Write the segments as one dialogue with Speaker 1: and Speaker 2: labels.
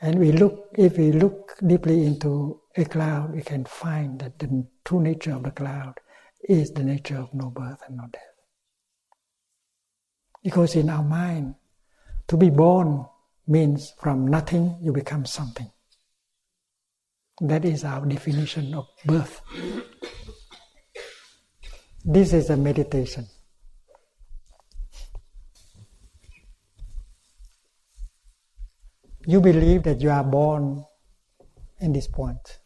Speaker 1: And we look, if we look deeply into a cloud, we can find that the true nature of the cloud is the nature of no birth and no death. Because in our mind, to be born means from nothing you become something. That is our definition of birth. This is a meditation. You believe that you are born in this point.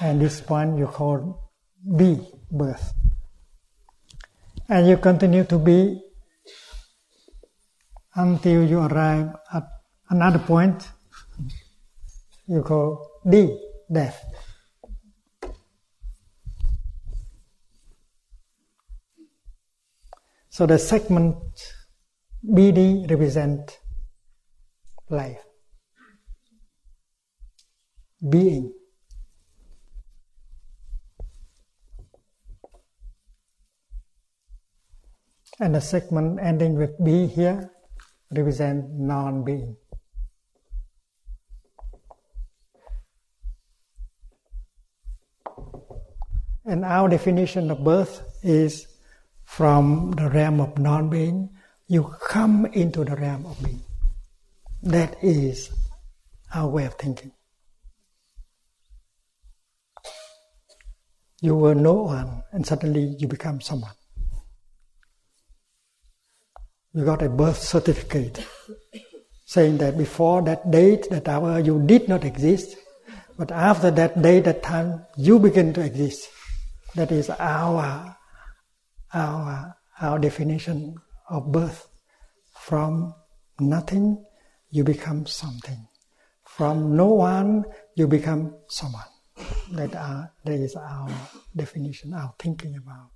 Speaker 1: And this point you call B birth. And you continue to be until you arrive at another point you call D, death. So the segment BD represent life, being. And the segment ending with B here represent non-being. And our definition of birth is from the realm of non-being, you come into the realm of being. That is our way of thinking. You were no one, and suddenly you become someone. You got a birth certificate saying that before that date, that hour, you did not exist, but after that day, that time, you begin to exist. That is our our our definition of birth. From nothing, you become something. From no one, you become someone. That, are, that is our definition, our thinking about